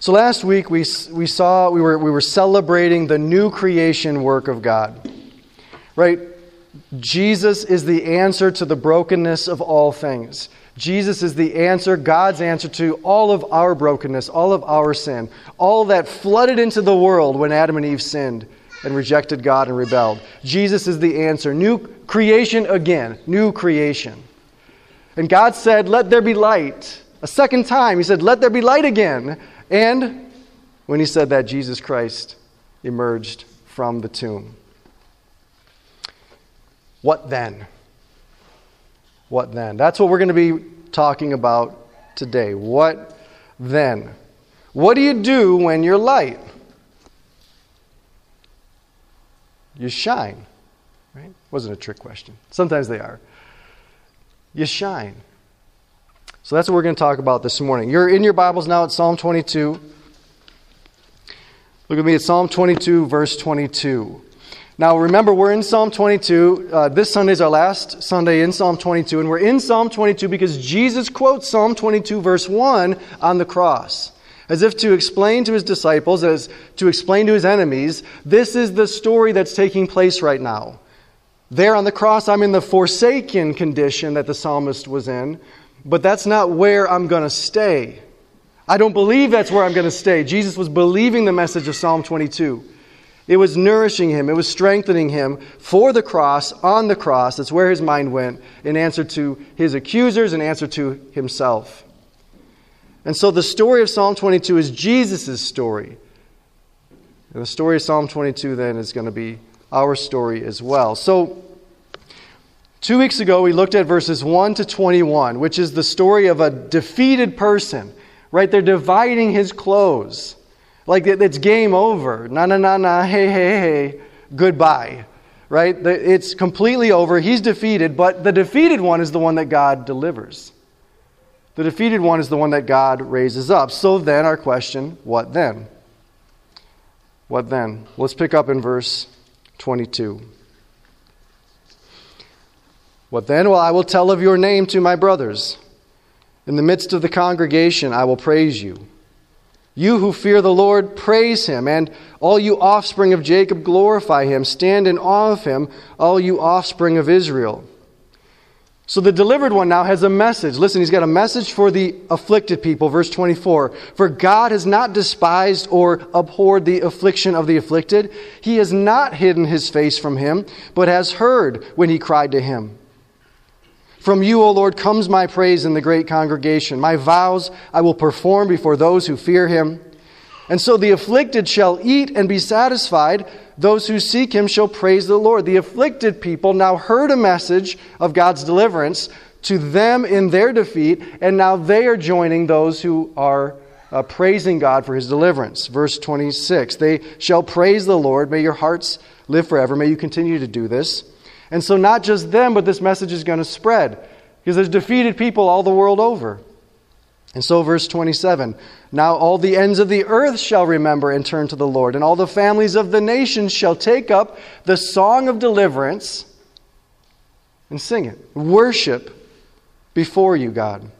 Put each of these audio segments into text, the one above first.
So last week we, we saw, we were, we were celebrating the new creation work of God. Right? Jesus is the answer to the brokenness of all things. Jesus is the answer, God's answer to all of our brokenness, all of our sin, all that flooded into the world when Adam and Eve sinned and rejected God and rebelled. Jesus is the answer. New creation again, new creation. And God said, Let there be light. A second time, He said, Let there be light again. And when he said that, Jesus Christ emerged from the tomb. What then? What then? That's what we're going to be talking about today. What then? What do you do when you're light? You shine. Right? Wasn't a trick question. Sometimes they are. You shine. So that's what we're going to talk about this morning. You're in your Bibles now at Psalm 22. Look at me at Psalm 22, verse 22. Now, remember, we're in Psalm 22. Uh, this Sunday is our last Sunday in Psalm 22, and we're in Psalm 22 because Jesus quotes Psalm 22, verse 1 on the cross, as if to explain to his disciples, as to explain to his enemies, this is the story that's taking place right now. There on the cross, I'm in the forsaken condition that the psalmist was in, but that's not where I'm going to stay. I don't believe that's where I'm going to stay. Jesus was believing the message of Psalm 22. It was nourishing him, it was strengthening him for the cross, on the cross. That's where his mind went in answer to his accusers, in answer to himself. And so the story of Psalm 22 is Jesus' story. And the story of Psalm 22 then is going to be our story as well. So Two weeks ago, we looked at verses 1 to 21, which is the story of a defeated person, right? They're dividing his clothes. Like it's game over. Na na na na, hey, hey, hey, goodbye, right? It's completely over. He's defeated, but the defeated one is the one that God delivers. The defeated one is the one that God raises up. So then, our question what then? What then? Let's pick up in verse 22. What then? Well, I will tell of your name to my brothers. In the midst of the congregation, I will praise you. You who fear the Lord, praise him, and all you offspring of Jacob, glorify him. Stand in awe of him, all you offspring of Israel. So the delivered one now has a message. Listen, he's got a message for the afflicted people. Verse 24 For God has not despised or abhorred the affliction of the afflicted, he has not hidden his face from him, but has heard when he cried to him. From you, O Lord, comes my praise in the great congregation. My vows I will perform before those who fear him. And so the afflicted shall eat and be satisfied. Those who seek him shall praise the Lord. The afflicted people now heard a message of God's deliverance to them in their defeat, and now they are joining those who are uh, praising God for his deliverance. Verse 26 They shall praise the Lord. May your hearts live forever. May you continue to do this. And so, not just them, but this message is going to spread because there's defeated people all the world over. And so, verse 27 Now all the ends of the earth shall remember and turn to the Lord, and all the families of the nations shall take up the song of deliverance and sing it. Worship before you, God.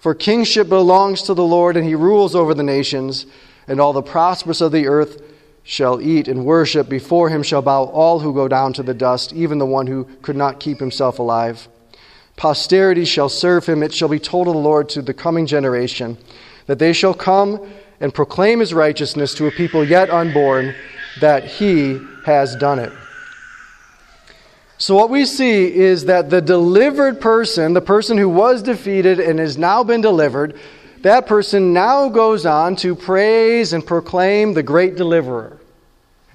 For kingship belongs to the Lord, and he rules over the nations, and all the prosperous of the earth shall eat and worship. Before him shall bow all who go down to the dust, even the one who could not keep himself alive. Posterity shall serve him. It shall be told of the Lord to the coming generation that they shall come and proclaim his righteousness to a people yet unborn, that he has done it. So, what we see is that the delivered person, the person who was defeated and has now been delivered, that person now goes on to praise and proclaim the great deliverer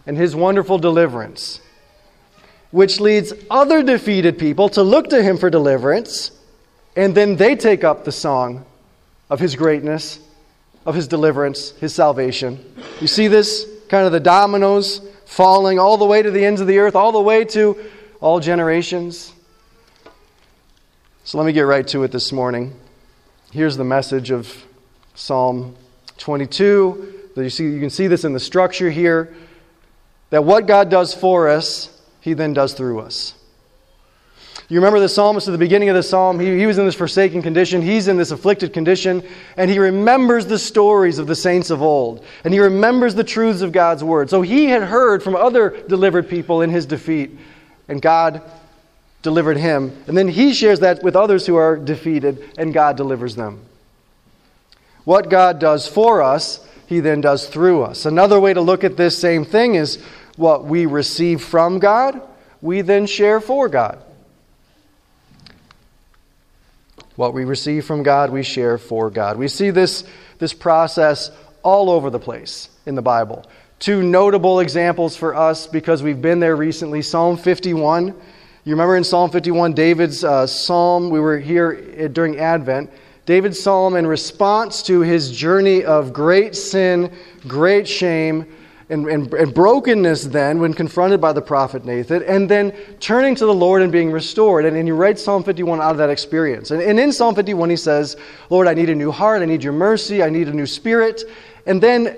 and his wonderful deliverance, which leads other defeated people to look to him for deliverance, and then they take up the song of his greatness, of his deliverance, his salvation. You see this? Kind of the dominoes falling all the way to the ends of the earth, all the way to all generations. So let me get right to it this morning. Here's the message of Psalm 22. You, see, you can see this in the structure here that what God does for us, He then does through us. You remember the psalmist at the beginning of the psalm? He, he was in this forsaken condition. He's in this afflicted condition. And he remembers the stories of the saints of old. And he remembers the truths of God's word. So he had heard from other delivered people in his defeat. And God delivered him. And then he shares that with others who are defeated. And God delivers them. What God does for us, he then does through us. Another way to look at this same thing is what we receive from God, we then share for God. What we receive from God, we share for God. We see this, this process all over the place in the Bible. Two notable examples for us because we've been there recently Psalm 51. You remember in Psalm 51, David's uh, psalm, we were here during Advent. David's psalm in response to his journey of great sin, great shame, and, and, and, brokenness then when confronted by the prophet Nathan, and then turning to the Lord and being restored. And, and he writes Psalm 51 out of that experience. And, and in Psalm 51, he says, Lord, I need a new heart, I need your mercy, I need a new spirit. And then,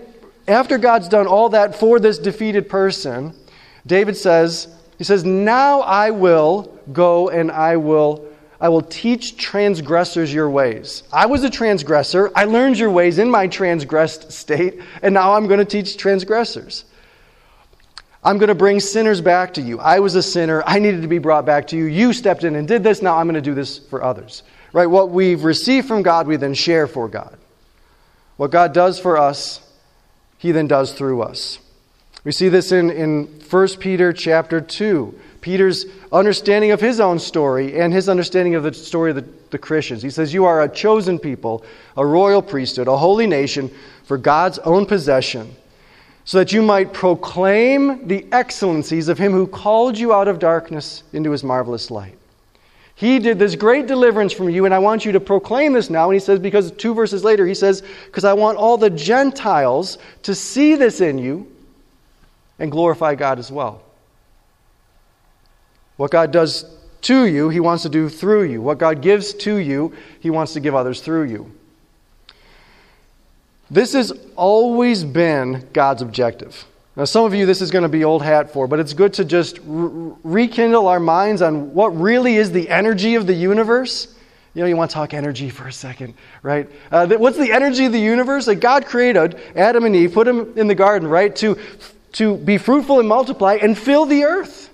after God's done all that for this defeated person, David says, He says, Now I will go and I will I will teach transgressors your ways. I was a transgressor. I learned your ways in my transgressed state, and now I'm going to teach transgressors. I'm going to bring sinners back to you. I was a sinner. I needed to be brought back to you. You stepped in and did this. Now I'm going to do this for others. Right? What we've received from God, we then share for God. What God does for us, He then does through us. We see this in, in 1 Peter chapter 2. Peter's understanding of his own story and his understanding of the story of the, the Christians. He says, You are a chosen people, a royal priesthood, a holy nation for God's own possession, so that you might proclaim the excellencies of him who called you out of darkness into his marvelous light. He did this great deliverance from you, and I want you to proclaim this now. And he says, because two verses later, he says, Because I want all the Gentiles to see this in you and glorify God as well. What God does to you, He wants to do through you. What God gives to you, He wants to give others through you. This has always been God's objective. Now, some of you, this is going to be old hat for, but it's good to just re- rekindle our minds on what really is the energy of the universe. You know, you want to talk energy for a second, right? Uh, what's the energy of the universe? Like God created Adam and Eve, put them in the garden, right, to, to be fruitful and multiply and fill the earth.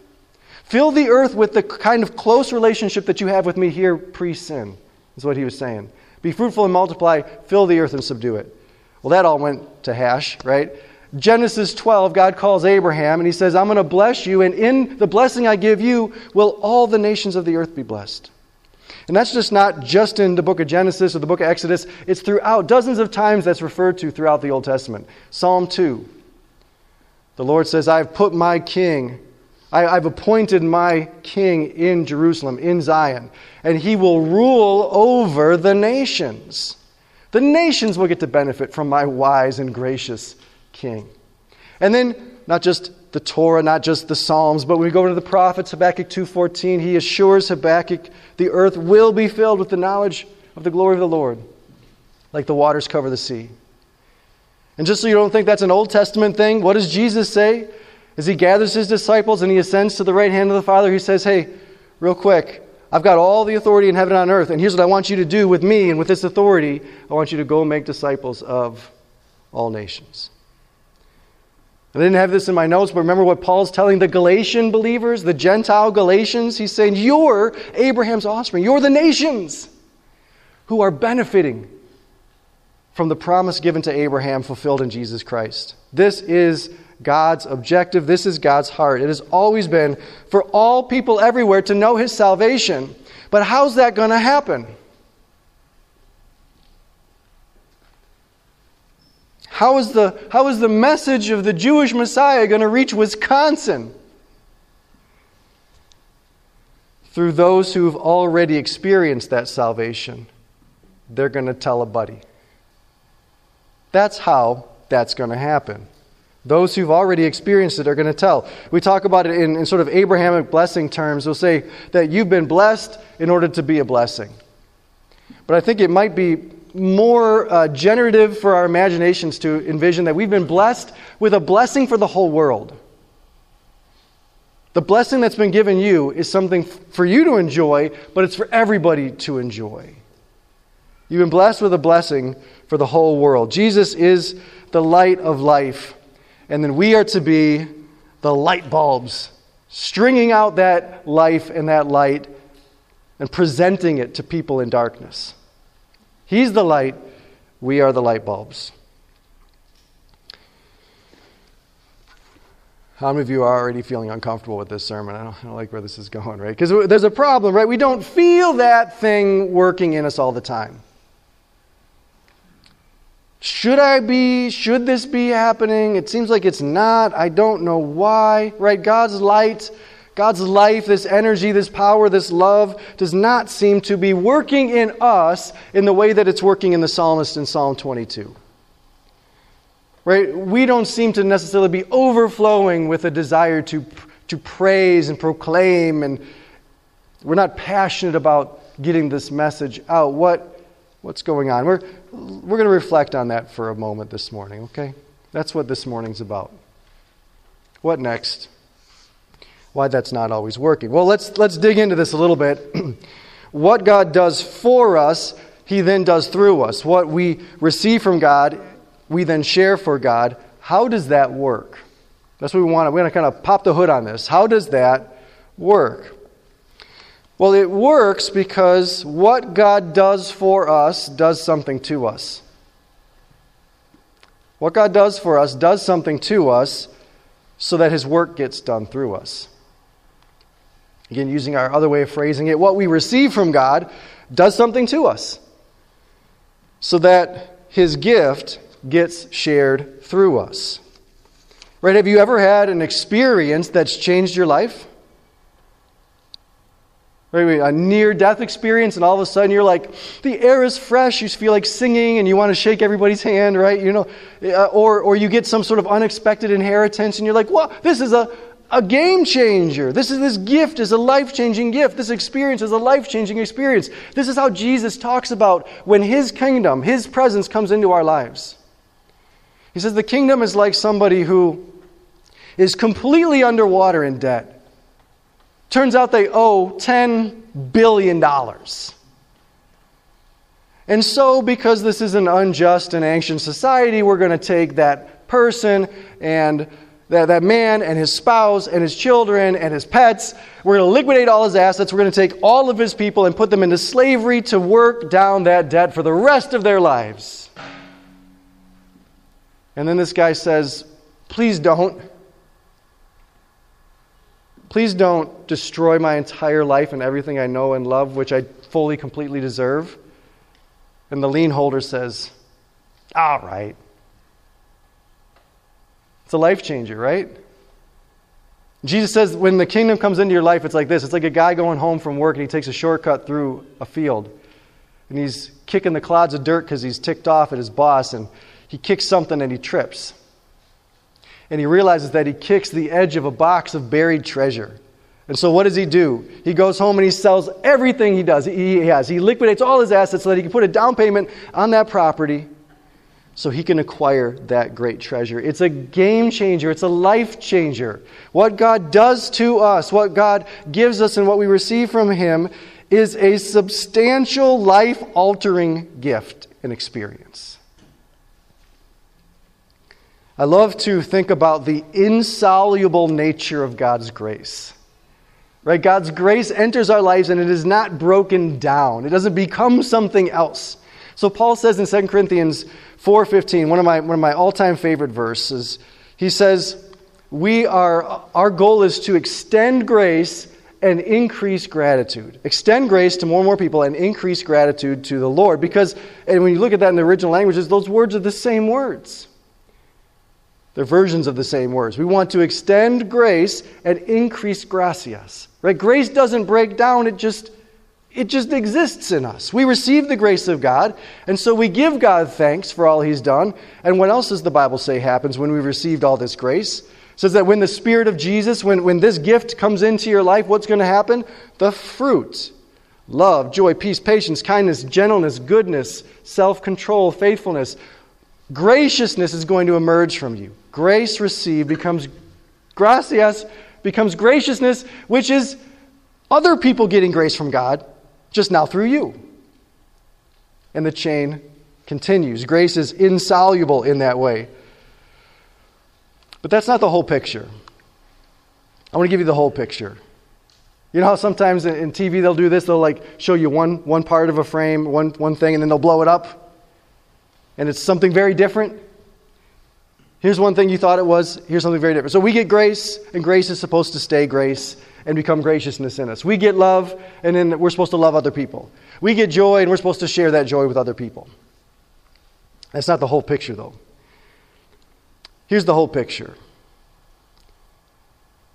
Fill the earth with the kind of close relationship that you have with me here pre sin, is what he was saying. Be fruitful and multiply, fill the earth and subdue it. Well, that all went to hash, right? Genesis 12, God calls Abraham and he says, I'm going to bless you, and in the blessing I give you, will all the nations of the earth be blessed. And that's just not just in the book of Genesis or the book of Exodus, it's throughout, dozens of times that's referred to throughout the Old Testament. Psalm 2. The Lord says, I have put my king I, have appointed my king in Jerusalem, in Zion, and he will rule over the nations. The nations will get to benefit from my wise and gracious king. And then, not just the Torah, not just the Psalms, but when we go to the prophets, Habakkuk 2.14, he assures Habakkuk the earth will be filled with the knowledge of the glory of the Lord, like the waters cover the sea. And just so you don't think that's an Old Testament thing, what does Jesus say? as he gathers his disciples and he ascends to the right hand of the Father, he says, Hey, real quick, I've got all the authority in heaven and on earth, and here's what I want you to do with me and with this authority. I want you to go make disciples of all nations. I didn't have this in my notes, but remember what Paul's telling the Galatian believers, the Gentile Galatians? He's saying, You're Abraham's offspring. You're the nations who are benefiting from the promise given to Abraham fulfilled in Jesus Christ. This is God's objective. This is God's heart. It has always been for all people everywhere to know His salvation. But how's that going to happen? How is, the, how is the message of the Jewish Messiah going to reach Wisconsin? Through those who've already experienced that salvation. They're going to tell a buddy. That's how that's going to happen. Those who've already experienced it are going to tell. We talk about it in, in, sort of Abrahamic blessing terms. We'll say that you've been blessed in order to be a blessing. But I think it might be more uh, generative for our imaginations to envision that we've been blessed with a blessing for the whole world. The blessing that's been given you is something for you to enjoy, but it's for everybody to enjoy. You've been blessed with a blessing for the whole world. Jesus is the light of life, and then we are to be the light bulbs, stringing out that life and that light and presenting it to people in darkness. He's the light, we are the light bulbs. How many of you are already feeling uncomfortable with this sermon? I don't, I don't like where this is going, right? Because there's a problem, right? We don't feel that thing working in us all the time. Should I be, should this be happening? It seems like it's not. I don't know why, right? God's light, God's life, this energy, this power, this love does not seem to be working in us in the way that it's working in the psalmist in Psalm 22. Right? We don't seem to necessarily be overflowing with a desire to, to praise and proclaim, and we're not passionate about getting this message out. What, what's going on? We're, we're going to reflect on that for a moment this morning, okay? That's what this morning's about. What next? Why that's not always working. Well, let's, let's dig into this a little bit. what God does for us, He then does through us. What we receive from God we then share for God. How does that work? That's what we want. We're going to kind of pop the hood on this. How does that work? Well, it works because what God does for us does something to us. What God does for us does something to us so that His work gets done through us. Again, using our other way of phrasing it, what we receive from God does something to us so that His gift gets shared through us. Right? Have you ever had an experience that's changed your life? Right, a near death experience, and all of a sudden you're like, the air is fresh, you feel like singing, and you want to shake everybody's hand, right? You know, uh, or, or you get some sort of unexpected inheritance, and you're like, well, this is a, a game changer. This is this gift is a life-changing gift. This experience is a life-changing experience. This is how Jesus talks about when his kingdom, his presence comes into our lives. He says the kingdom is like somebody who is completely underwater in debt. Turns out they owe $10 billion. And so, because this is an unjust and anxious society, we're going to take that person and that, that man and his spouse and his children and his pets. We're going to liquidate all his assets. We're going to take all of his people and put them into slavery to work down that debt for the rest of their lives. And then this guy says, Please don't. Please don't destroy my entire life and everything I know and love, which I fully, completely deserve. And the lien holder says, All right. It's a life changer, right? Jesus says when the kingdom comes into your life, it's like this it's like a guy going home from work and he takes a shortcut through a field. And he's kicking the clods of dirt because he's ticked off at his boss. And he kicks something and he trips. And he realizes that he kicks the edge of a box of buried treasure. And so, what does he do? He goes home and he sells everything he does. He has. He liquidates all his assets so that he can put a down payment on that property so he can acquire that great treasure. It's a game changer, it's a life changer. What God does to us, what God gives us, and what we receive from Him is a substantial life altering gift and experience. I love to think about the insoluble nature of God's grace. Right? God's grace enters our lives and it is not broken down. It doesn't become something else. So Paul says in 2 Corinthians 4:15, one of my one of my all-time favorite verses, he says, "We are our goal is to extend grace and increase gratitude. Extend grace to more and more people and increase gratitude to the Lord because and when you look at that in the original languages, those words are the same words. They're versions of the same words. We want to extend grace and increase gracias. Right? Grace doesn't break down, it just it just exists in us. We receive the grace of God, and so we give God thanks for all he's done. And what else does the Bible say happens when we've received all this grace? It says that when the Spirit of Jesus, when, when this gift comes into your life, what's going to happen? The fruit love, joy, peace, patience, kindness, gentleness, goodness, self control, faithfulness. Graciousness is going to emerge from you. Grace received becomes gracias becomes graciousness, which is other people getting grace from God, just now through you. And the chain continues. Grace is insoluble in that way. But that's not the whole picture. I want to give you the whole picture. You know how sometimes in TV they'll do this? They'll like show you one, one part of a frame, one, one thing, and then they'll blow it up. And it's something very different. Here's one thing you thought it was, here's something very different. So we get grace, and grace is supposed to stay grace and become graciousness in us. We get love, and then we're supposed to love other people. We get joy, and we're supposed to share that joy with other people. That's not the whole picture, though. Here's the whole picture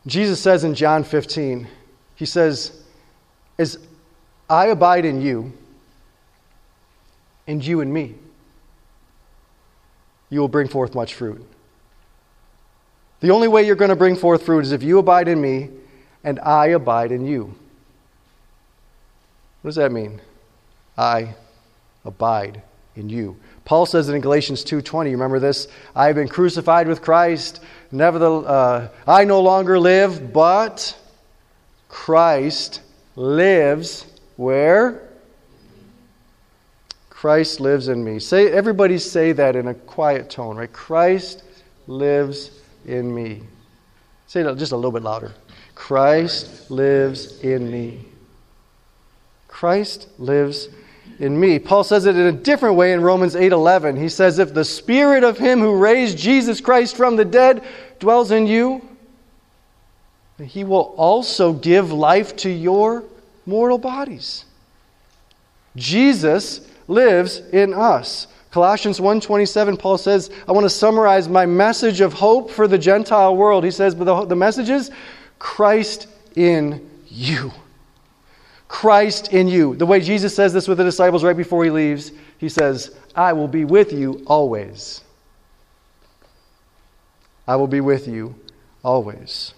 Jesus says in John 15, He says, As I abide in you, and you in me, you will bring forth much fruit. The only way you're going to bring forth fruit is if you abide in me and I abide in you. What does that mean? I abide in you. Paul says it in Galatians 2:20. Remember this? I have been crucified with Christ. Nevertheless, uh, I no longer live, but Christ lives where? Christ lives in me. Say everybody say that in a quiet tone, right? Christ lives in me. Say it just a little bit louder. Christ lives in me. Christ lives in me. Paul says it in a different way in Romans 8:11. He says if the spirit of him who raised Jesus Christ from the dead dwells in you, he will also give life to your mortal bodies. Jesus lives in us. Colossians 1:27 Paul says, I want to summarize my message of hope for the Gentile world. He says, but the, the message is Christ in you. Christ in you. The way Jesus says this with the disciples right before he leaves, he says, I will be with you always. I will be with you always.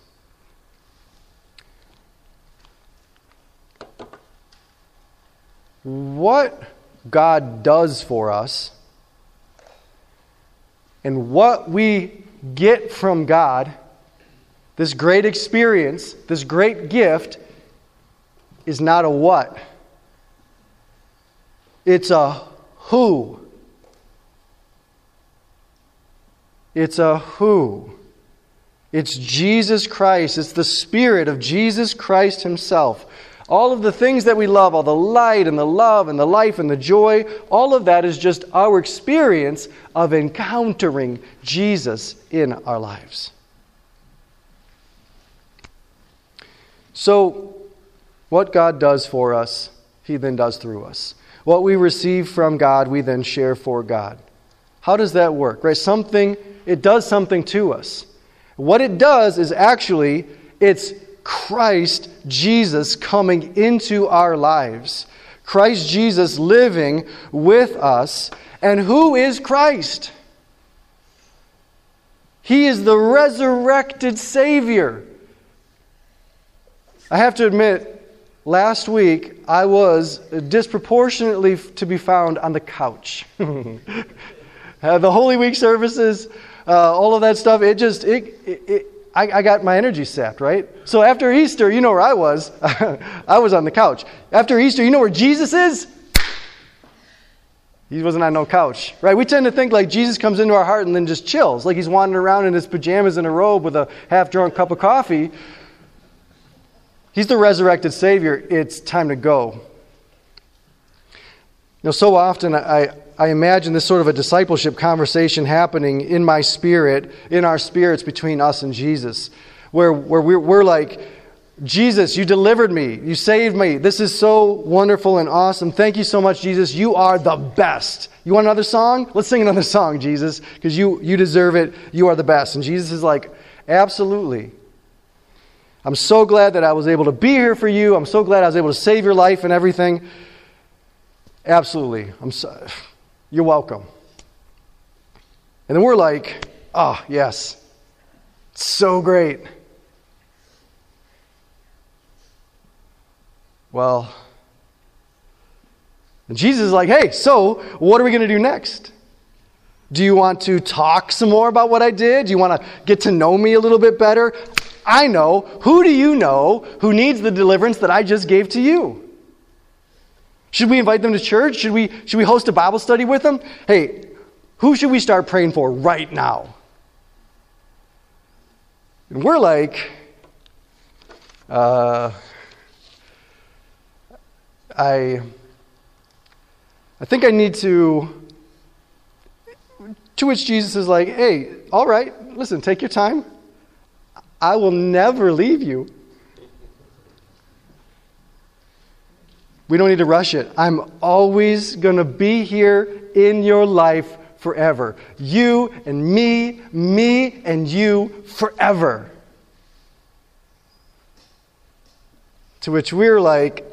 What God does for us and what we get from God, this great experience, this great gift, is not a what, it's a who. It's a who. It's Jesus Christ. It's the Spirit of Jesus Christ Himself. All of the things that we love, all the light and the love and the life and the joy, all of that is just our experience of encountering Jesus in our lives. So, what God does for us, He then does through us. What we receive from God, we then share for God. How does that work? Right? Something, it does something to us. What it does is actually, it's Christ Jesus coming into our lives. Christ Jesus living with us. And who is Christ? He is the resurrected Savior. I have to admit, Last week, I was disproportionately to be found on the couch. uh, the Holy Week services, uh, all of that stuff, it just, it, it, it I, I, got my energy sapped, right? So after Easter, you know where I was. I was on the couch. After Easter, you know where Jesus is? He wasn't on no couch, right? We tend to think like Jesus comes into our heart and then just chills, like he's wandering around in his pajamas and a robe with a half drunk cup of coffee. He's the resurrected Savior. It's time to go. You know, so often I, I imagine this sort of a discipleship conversation happening in my spirit, in our spirits between us and Jesus, where, where we're, we're like, Jesus, you delivered me. You saved me. This is so wonderful and awesome. Thank you so much, Jesus. You are the best. You want another song? Let's sing another song, Jesus, because you, you deserve it. You are the best. And Jesus is like, absolutely. I'm so glad that I was able to be here for you. I'm so glad I was able to save your life and everything. Absolutely. I'm so, you're welcome. And then we're like, oh, yes. So great. Well, Jesus is like, hey, so what are we going to do next? Do you want to talk some more about what I did? Do you want to get to know me a little bit better? I know. Who do you know who needs the deliverance that I just gave to you? Should we invite them to church? Should we, should we host a Bible study with them? Hey, who should we start praying for right now? And we're like, uh, I, I think I need to. To which Jesus is like, hey, all right, listen, take your time. I will never leave you. We don't need to rush it. I'm always going to be here in your life forever. You and me, me and you forever. To which we're like,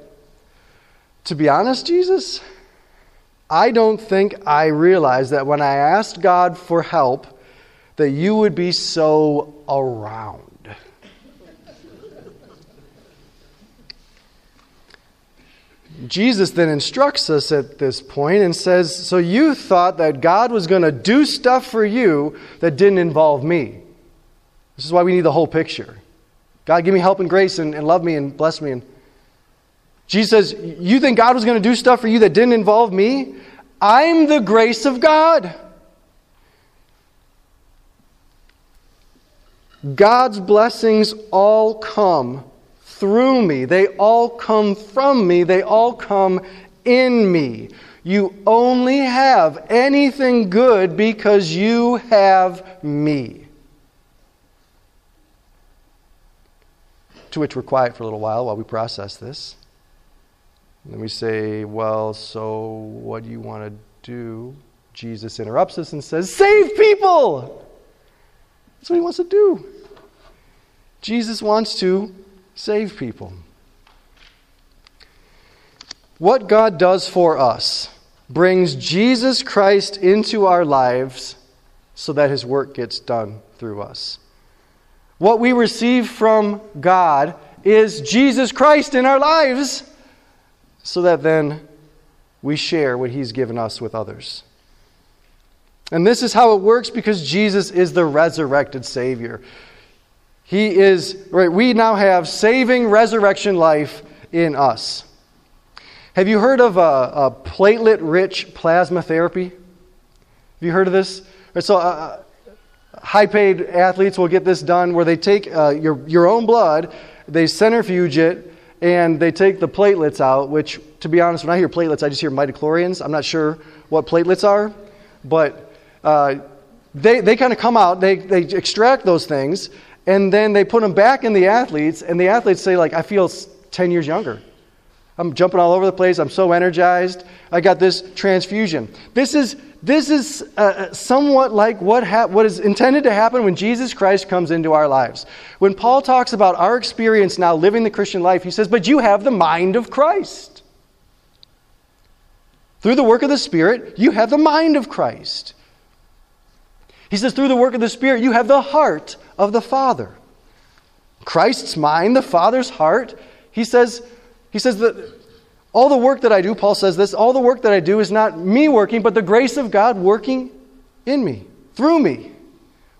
to be honest, Jesus, I don't think I realized that when I asked God for help, that you would be so around. Jesus then instructs us at this point and says, So you thought that God was going to do stuff for you that didn't involve me. This is why we need the whole picture. God, give me help and grace and, and love me and bless me. And Jesus says, You think God was going to do stuff for you that didn't involve me? I'm the grace of God. God's blessings all come through me. They all come from me. They all come in me. You only have anything good because you have me. To which we're quiet for a little while while we process this. And then we say, Well, so what do you want to do? Jesus interrupts us and says, Save people! That's what he wants to do. Jesus wants to save people. What God does for us brings Jesus Christ into our lives so that his work gets done through us. What we receive from God is Jesus Christ in our lives so that then we share what he's given us with others. And this is how it works because Jesus is the resurrected Savior. He is, right, we now have saving resurrection life in us. Have you heard of a, a platelet rich plasma therapy? Have you heard of this? So, uh, uh high paid athletes will get this done where they take uh, your, your own blood, they centrifuge it, and they take the platelets out, which, to be honest, when I hear platelets, I just hear midichlorians. I'm not sure what platelets are, but uh, they, they kind of come out, they, they extract those things, and then they put them back in the athletes, and the athletes say, like, I feel 10 years younger. I'm jumping all over the place. I'm so energized. I got this transfusion. This is, this is uh, somewhat like what, ha- what is intended to happen when Jesus Christ comes into our lives. When Paul talks about our experience now living the Christian life, he says, But you have the mind of Christ. Through the work of the Spirit, you have the mind of Christ. He says, Through the work of the Spirit, you have the heart of the Father. Christ's mind, the Father's heart. He says, he says that all the work that I do, Paul says this, all the work that I do is not me working, but the grace of God working in me, through me.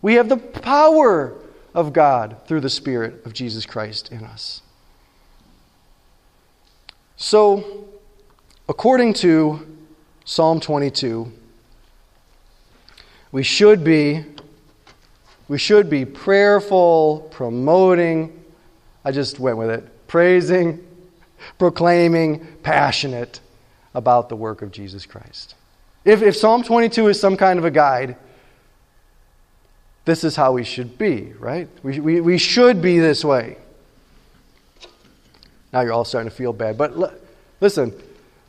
We have the power of God through the Spirit of Jesus Christ in us. So, according to Psalm 22, we should be we should be prayerful, promoting, I just went with it, praising, proclaiming, passionate about the work of Jesus Christ. If, if Psalm 22 is some kind of a guide, this is how we should be, right? We, we, we should be this way. Now you're all starting to feel bad. But l- listen,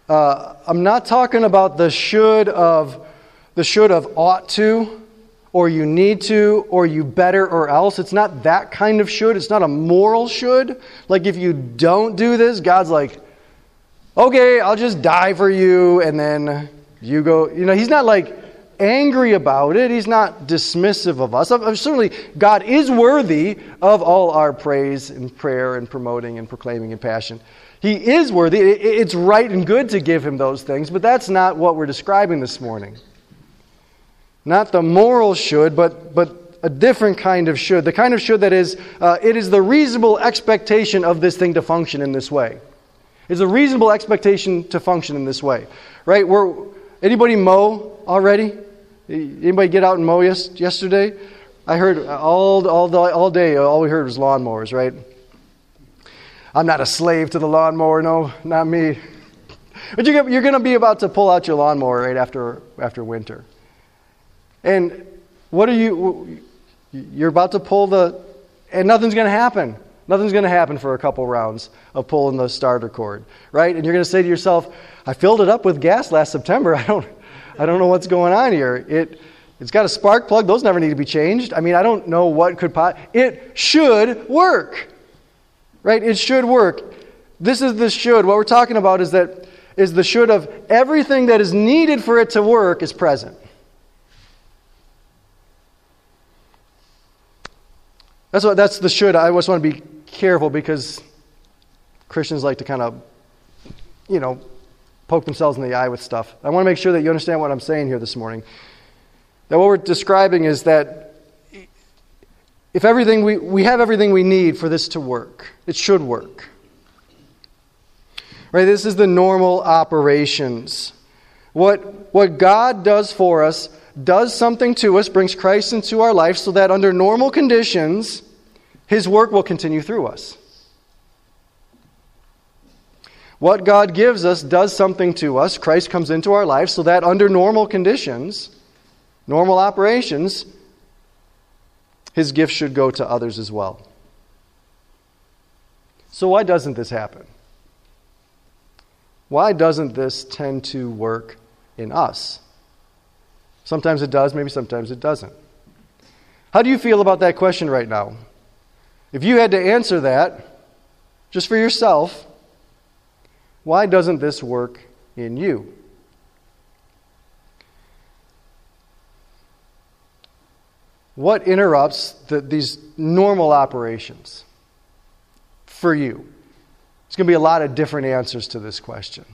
uh, I'm not talking about the should of the should of ought to or you need to, or you better, or else. It's not that kind of should. It's not a moral should. Like if you don't do this, God's like, okay, I'll just die for you, and then you go. You know, He's not like angry about it. He's not dismissive of us. Certainly, God is worthy of all our praise and prayer and promoting and proclaiming and passion. He is worthy. It's right and good to give Him those things, but that's not what we're describing this morning. Not the moral should, but, but a different kind of should. The kind of should that is, uh, it is the reasonable expectation of this thing to function in this way. It's a reasonable expectation to function in this way, right? We're, anybody mow already? Anybody get out and mow yes, yesterday? I heard all, all, all day, all we heard was lawnmowers, right? I'm not a slave to the lawnmower, no, not me. But you're, you're going to be about to pull out your lawnmower right after, after winter. And what are you, you're about to pull the, and nothing's going to happen. Nothing's going to happen for a couple rounds of pulling the starter cord, right? And you're going to say to yourself, I filled it up with gas last September. I don't, I don't know what's going on here. It, it's got a spark plug. Those never need to be changed. I mean, I don't know what could pot. It should work, right? It should work. This is the should. What we're talking about is that is the should of everything that is needed for it to work is present. That's what that's the should. I just want to be careful because Christians like to kind of, you know, poke themselves in the eye with stuff. I want to make sure that you understand what I'm saying here this morning. That what we're describing is that if everything we, we have everything we need for this to work, it should work. Right? This is the normal operations. What, what God does for us does something to us, brings Christ into our life, so that under normal conditions, His work will continue through us. What God gives us does something to us. Christ comes into our life so that under normal conditions, normal operations, His gift should go to others as well. So, why doesn't this happen? Why doesn't this tend to work in us? Sometimes it does, maybe sometimes it doesn't. How do you feel about that question right now? If you had to answer that, just for yourself, why doesn't this work in you? What interrupts the, these normal operations for you? There's going to be a lot of different answers to this question.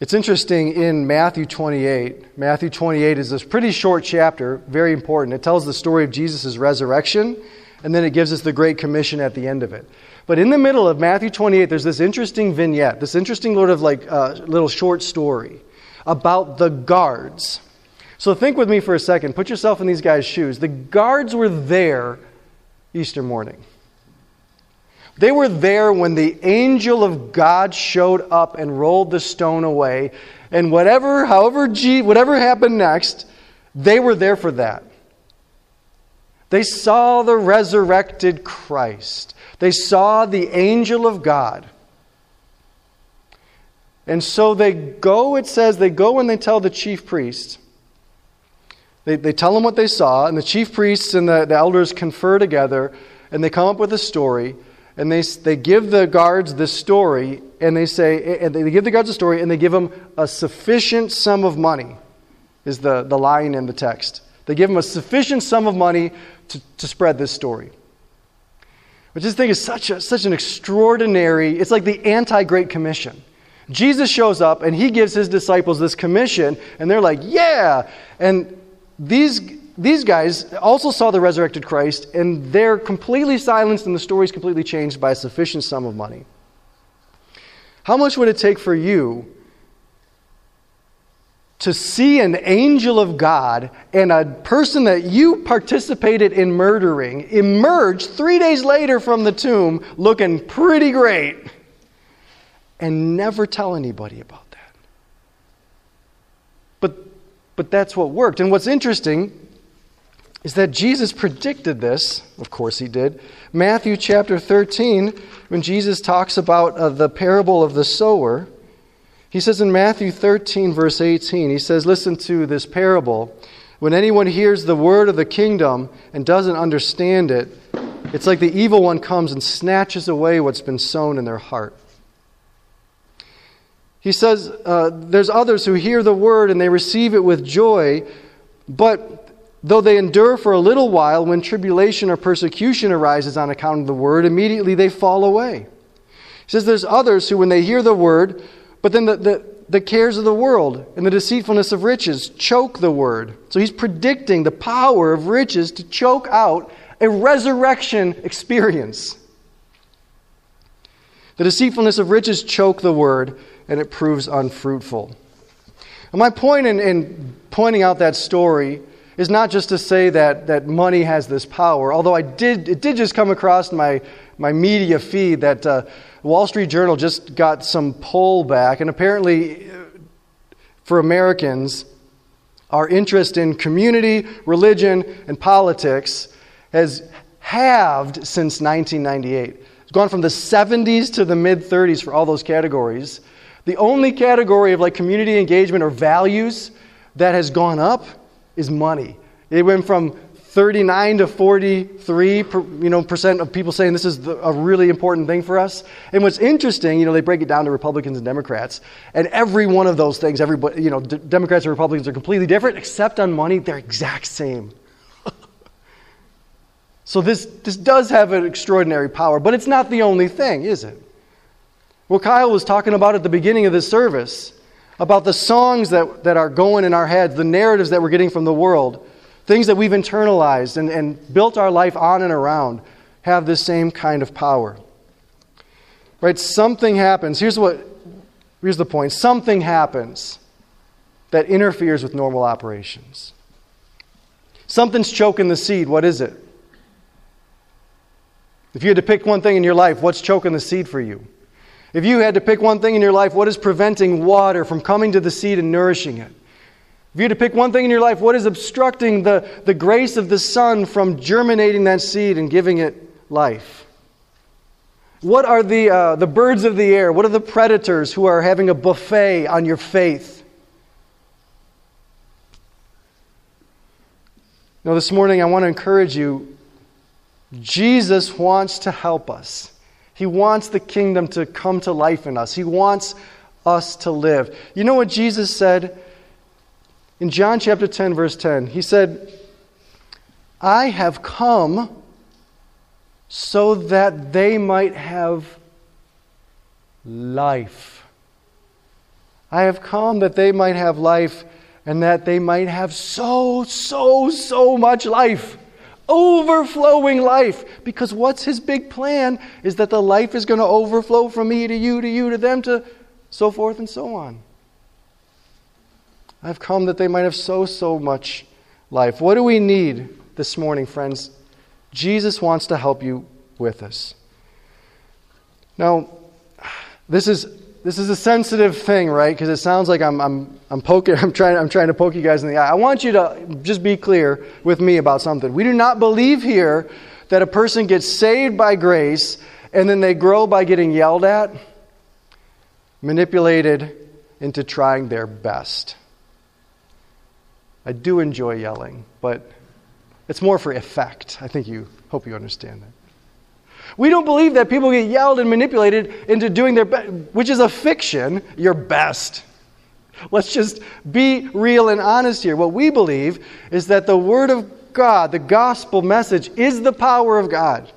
It's interesting in Matthew 28. Matthew 28 is this pretty short chapter, very important. It tells the story of Jesus' resurrection, and then it gives us the Great Commission at the end of it. But in the middle of Matthew 28, there's this interesting vignette, this interesting sort of like uh, little short story about the guards. So think with me for a second. Put yourself in these guys' shoes. The guards were there Easter morning. They were there when the angel of God showed up and rolled the stone away. And whatever, however, whatever happened next, they were there for that. They saw the resurrected Christ. They saw the angel of God. And so they go, it says, they go and they tell the chief priests. They, they tell them what they saw, and the chief priests and the, the elders confer together, and they come up with a story and they, they give the guards this story, and they say, and they give the guards a story, and they give them a sufficient sum of money, is the, the line in the text. They give them a sufficient sum of money to, to spread this story. Which this thing is such, a, such an extraordinary, it's like the anti Great Commission. Jesus shows up and he gives his disciples this commission, and they're like, yeah! And these these guys also saw the resurrected Christ, and they're completely silenced, and the story is completely changed by a sufficient sum of money. How much would it take for you to see an angel of God and a person that you participated in murdering emerge three days later from the tomb looking pretty great and never tell anybody about that? But, but that's what worked. And what's interesting is that Jesus predicted this. Of course, he did. Matthew chapter 13, when Jesus talks about uh, the parable of the sower, he says in Matthew 13, verse 18, he says, Listen to this parable. When anyone hears the word of the kingdom and doesn't understand it, it's like the evil one comes and snatches away what's been sown in their heart. He says, uh, There's others who hear the word and they receive it with joy, but Though they endure for a little while, when tribulation or persecution arises on account of the word, immediately they fall away. He says there's others who, when they hear the word, but then the, the, the cares of the world and the deceitfulness of riches choke the word. So he's predicting the power of riches to choke out a resurrection experience. The deceitfulness of riches choke the word, and it proves unfruitful. And my point in, in pointing out that story is not just to say that, that money has this power, although I did, it did just come across my, my media feed that uh, Wall Street Journal just got some poll back, and apparently, uh, for Americans, our interest in community, religion, and politics has halved since 1998. It's gone from the 70s to the mid 30s for all those categories. The only category of like community engagement or values that has gone up is money. It went from 39 to 43 per, you know, percent of people saying this is the, a really important thing for us. And what's interesting, you know, they break it down to Republicans and Democrats, and every one of those things, everybody, you know, D- Democrats and Republicans are completely different, except on money, they're exact same. So this, this does have an extraordinary power, but it's not the only thing, is it? Well, Kyle was talking about at the beginning of this service about the songs that, that are going in our heads, the narratives that we're getting from the world, things that we've internalized and, and built our life on and around have this same kind of power. Right? Something happens. Here's what here's the point. Something happens that interferes with normal operations. Something's choking the seed. What is it? If you had to pick one thing in your life, what's choking the seed for you? If you had to pick one thing in your life, what is preventing water from coming to the seed and nourishing it? If you had to pick one thing in your life, what is obstructing the, the grace of the sun from germinating that seed and giving it life? What are the, uh, the birds of the air? What are the predators who are having a buffet on your faith? Now, this morning, I want to encourage you Jesus wants to help us. He wants the kingdom to come to life in us. He wants us to live. You know what Jesus said in John chapter 10, verse 10? He said, I have come so that they might have life. I have come that they might have life and that they might have so, so, so much life overflowing life. Because what's his big plan is that the life is going to overflow from me to you, to you, to them, to so forth and so on. I've come that they might have so, so much life. What do we need this morning, friends? Jesus wants to help you with this. Now, this is this is a sensitive thing, right? Because it sounds like I'm, I'm, I'm poking, I'm trying, I'm trying to poke you guys in the eye. I want you to just be clear with me about something. We do not believe here that a person gets saved by grace and then they grow by getting yelled at, manipulated into trying their best. I do enjoy yelling, but it's more for effect. I think you hope you understand that. We don't believe that people get yelled and manipulated into doing their best, which is a fiction, your best. Let's just be real and honest here. What we believe is that the Word of God, the gospel message, is the power of God.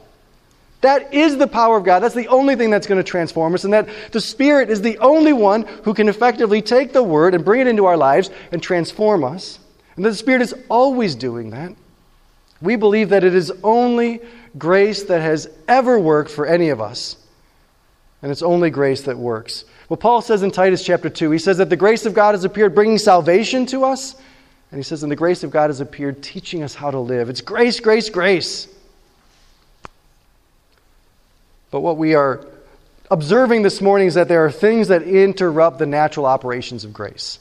That is the power of God. That's the only thing that's going to transform us, and that the Spirit is the only one who can effectively take the Word and bring it into our lives and transform us. And the Spirit is always doing that. We believe that it is only grace that has ever worked for any of us. And it's only grace that works. Well, Paul says in Titus chapter 2, he says that the grace of God has appeared bringing salvation to us. And he says, and the grace of God has appeared teaching us how to live. It's grace, grace, grace. But what we are observing this morning is that there are things that interrupt the natural operations of grace.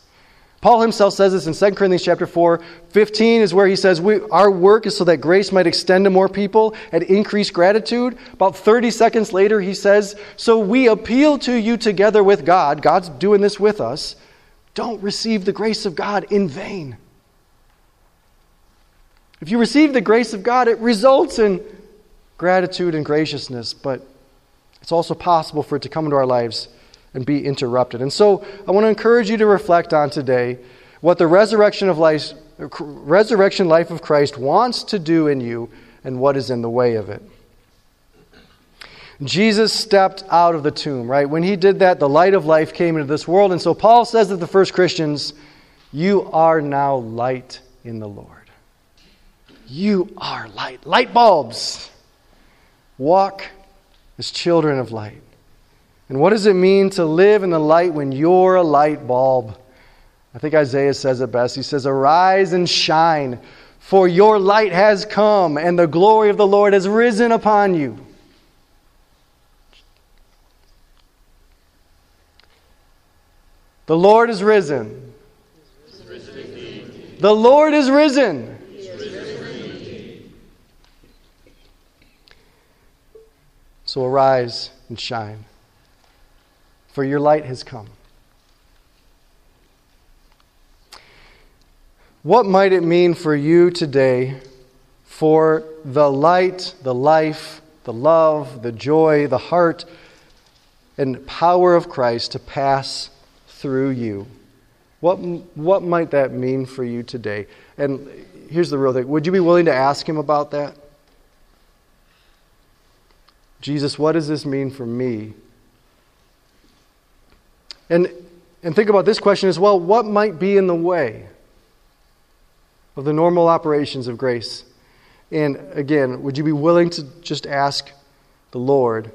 Paul himself says this in 2 Corinthians chapter 4, 15 is where he says, we, Our work is so that grace might extend to more people and increase gratitude. About 30 seconds later, he says, So we appeal to you together with God. God's doing this with us. Don't receive the grace of God in vain. If you receive the grace of God, it results in gratitude and graciousness, but it's also possible for it to come into our lives and be interrupted. And so I want to encourage you to reflect on today what the resurrection of life, resurrection life of Christ wants to do in you and what is in the way of it. Jesus stepped out of the tomb, right? When he did that, the light of life came into this world. And so Paul says to the first Christians, You are now light in the Lord. You are light. Light bulbs. Walk as children of light. And what does it mean to live in the light when you're a light bulb? I think Isaiah says it best. He says, Arise and shine, for your light has come, and the glory of the Lord has risen upon you. The Lord is risen. the Lord is risen. So arise and shine, for your light has come. What might it mean for you today for the light, the life, the love, the joy, the heart, and power of Christ to pass through you? What, what might that mean for you today? And here's the real thing would you be willing to ask Him about that? Jesus, what does this mean for me? And, and think about this question as well what might be in the way of the normal operations of grace? And again, would you be willing to just ask the Lord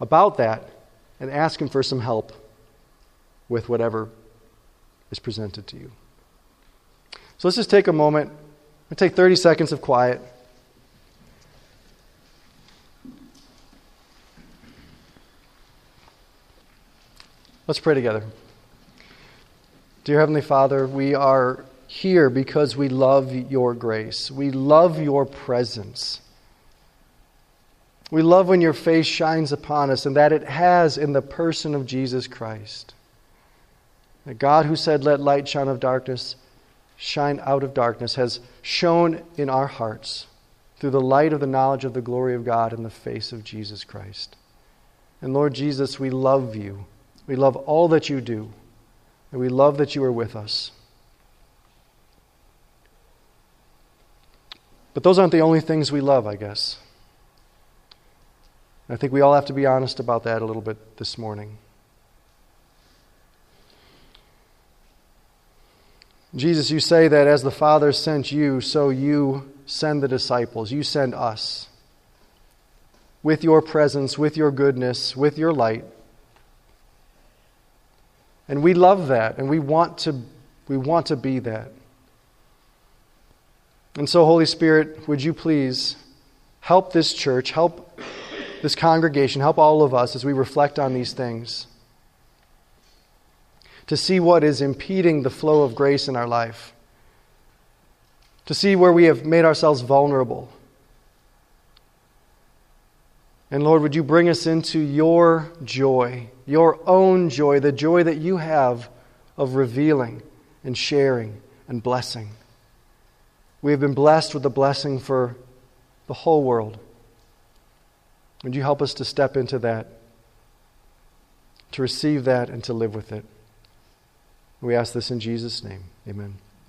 about that and ask Him for some help with whatever is presented to you? So let's just take a moment take 30 seconds of quiet. Let's pray together. Dear Heavenly Father, we are here because we love your grace. We love your presence. We love when your face shines upon us and that it has in the person of Jesus Christ. The God who said, Let light shine of darkness, shine out of darkness, has shone in our hearts through the light of the knowledge of the glory of God in the face of Jesus Christ. And Lord Jesus, we love you. We love all that you do, and we love that you are with us. But those aren't the only things we love, I guess. I think we all have to be honest about that a little bit this morning. Jesus, you say that as the Father sent you, so you send the disciples. You send us with your presence, with your goodness, with your light. And we love that, and we want to, we want to be that. And so, Holy Spirit, would you please help this church, help this congregation, help all of us as we reflect on these things to see what is impeding the flow of grace in our life, to see where we have made ourselves vulnerable and Lord, would you bring us into your joy, your own joy, the joy that you have of revealing and sharing and blessing. We have been blessed with the blessing for the whole world. Would you help us to step into that, to receive that, and to live with it? We ask this in Jesus' name. Amen.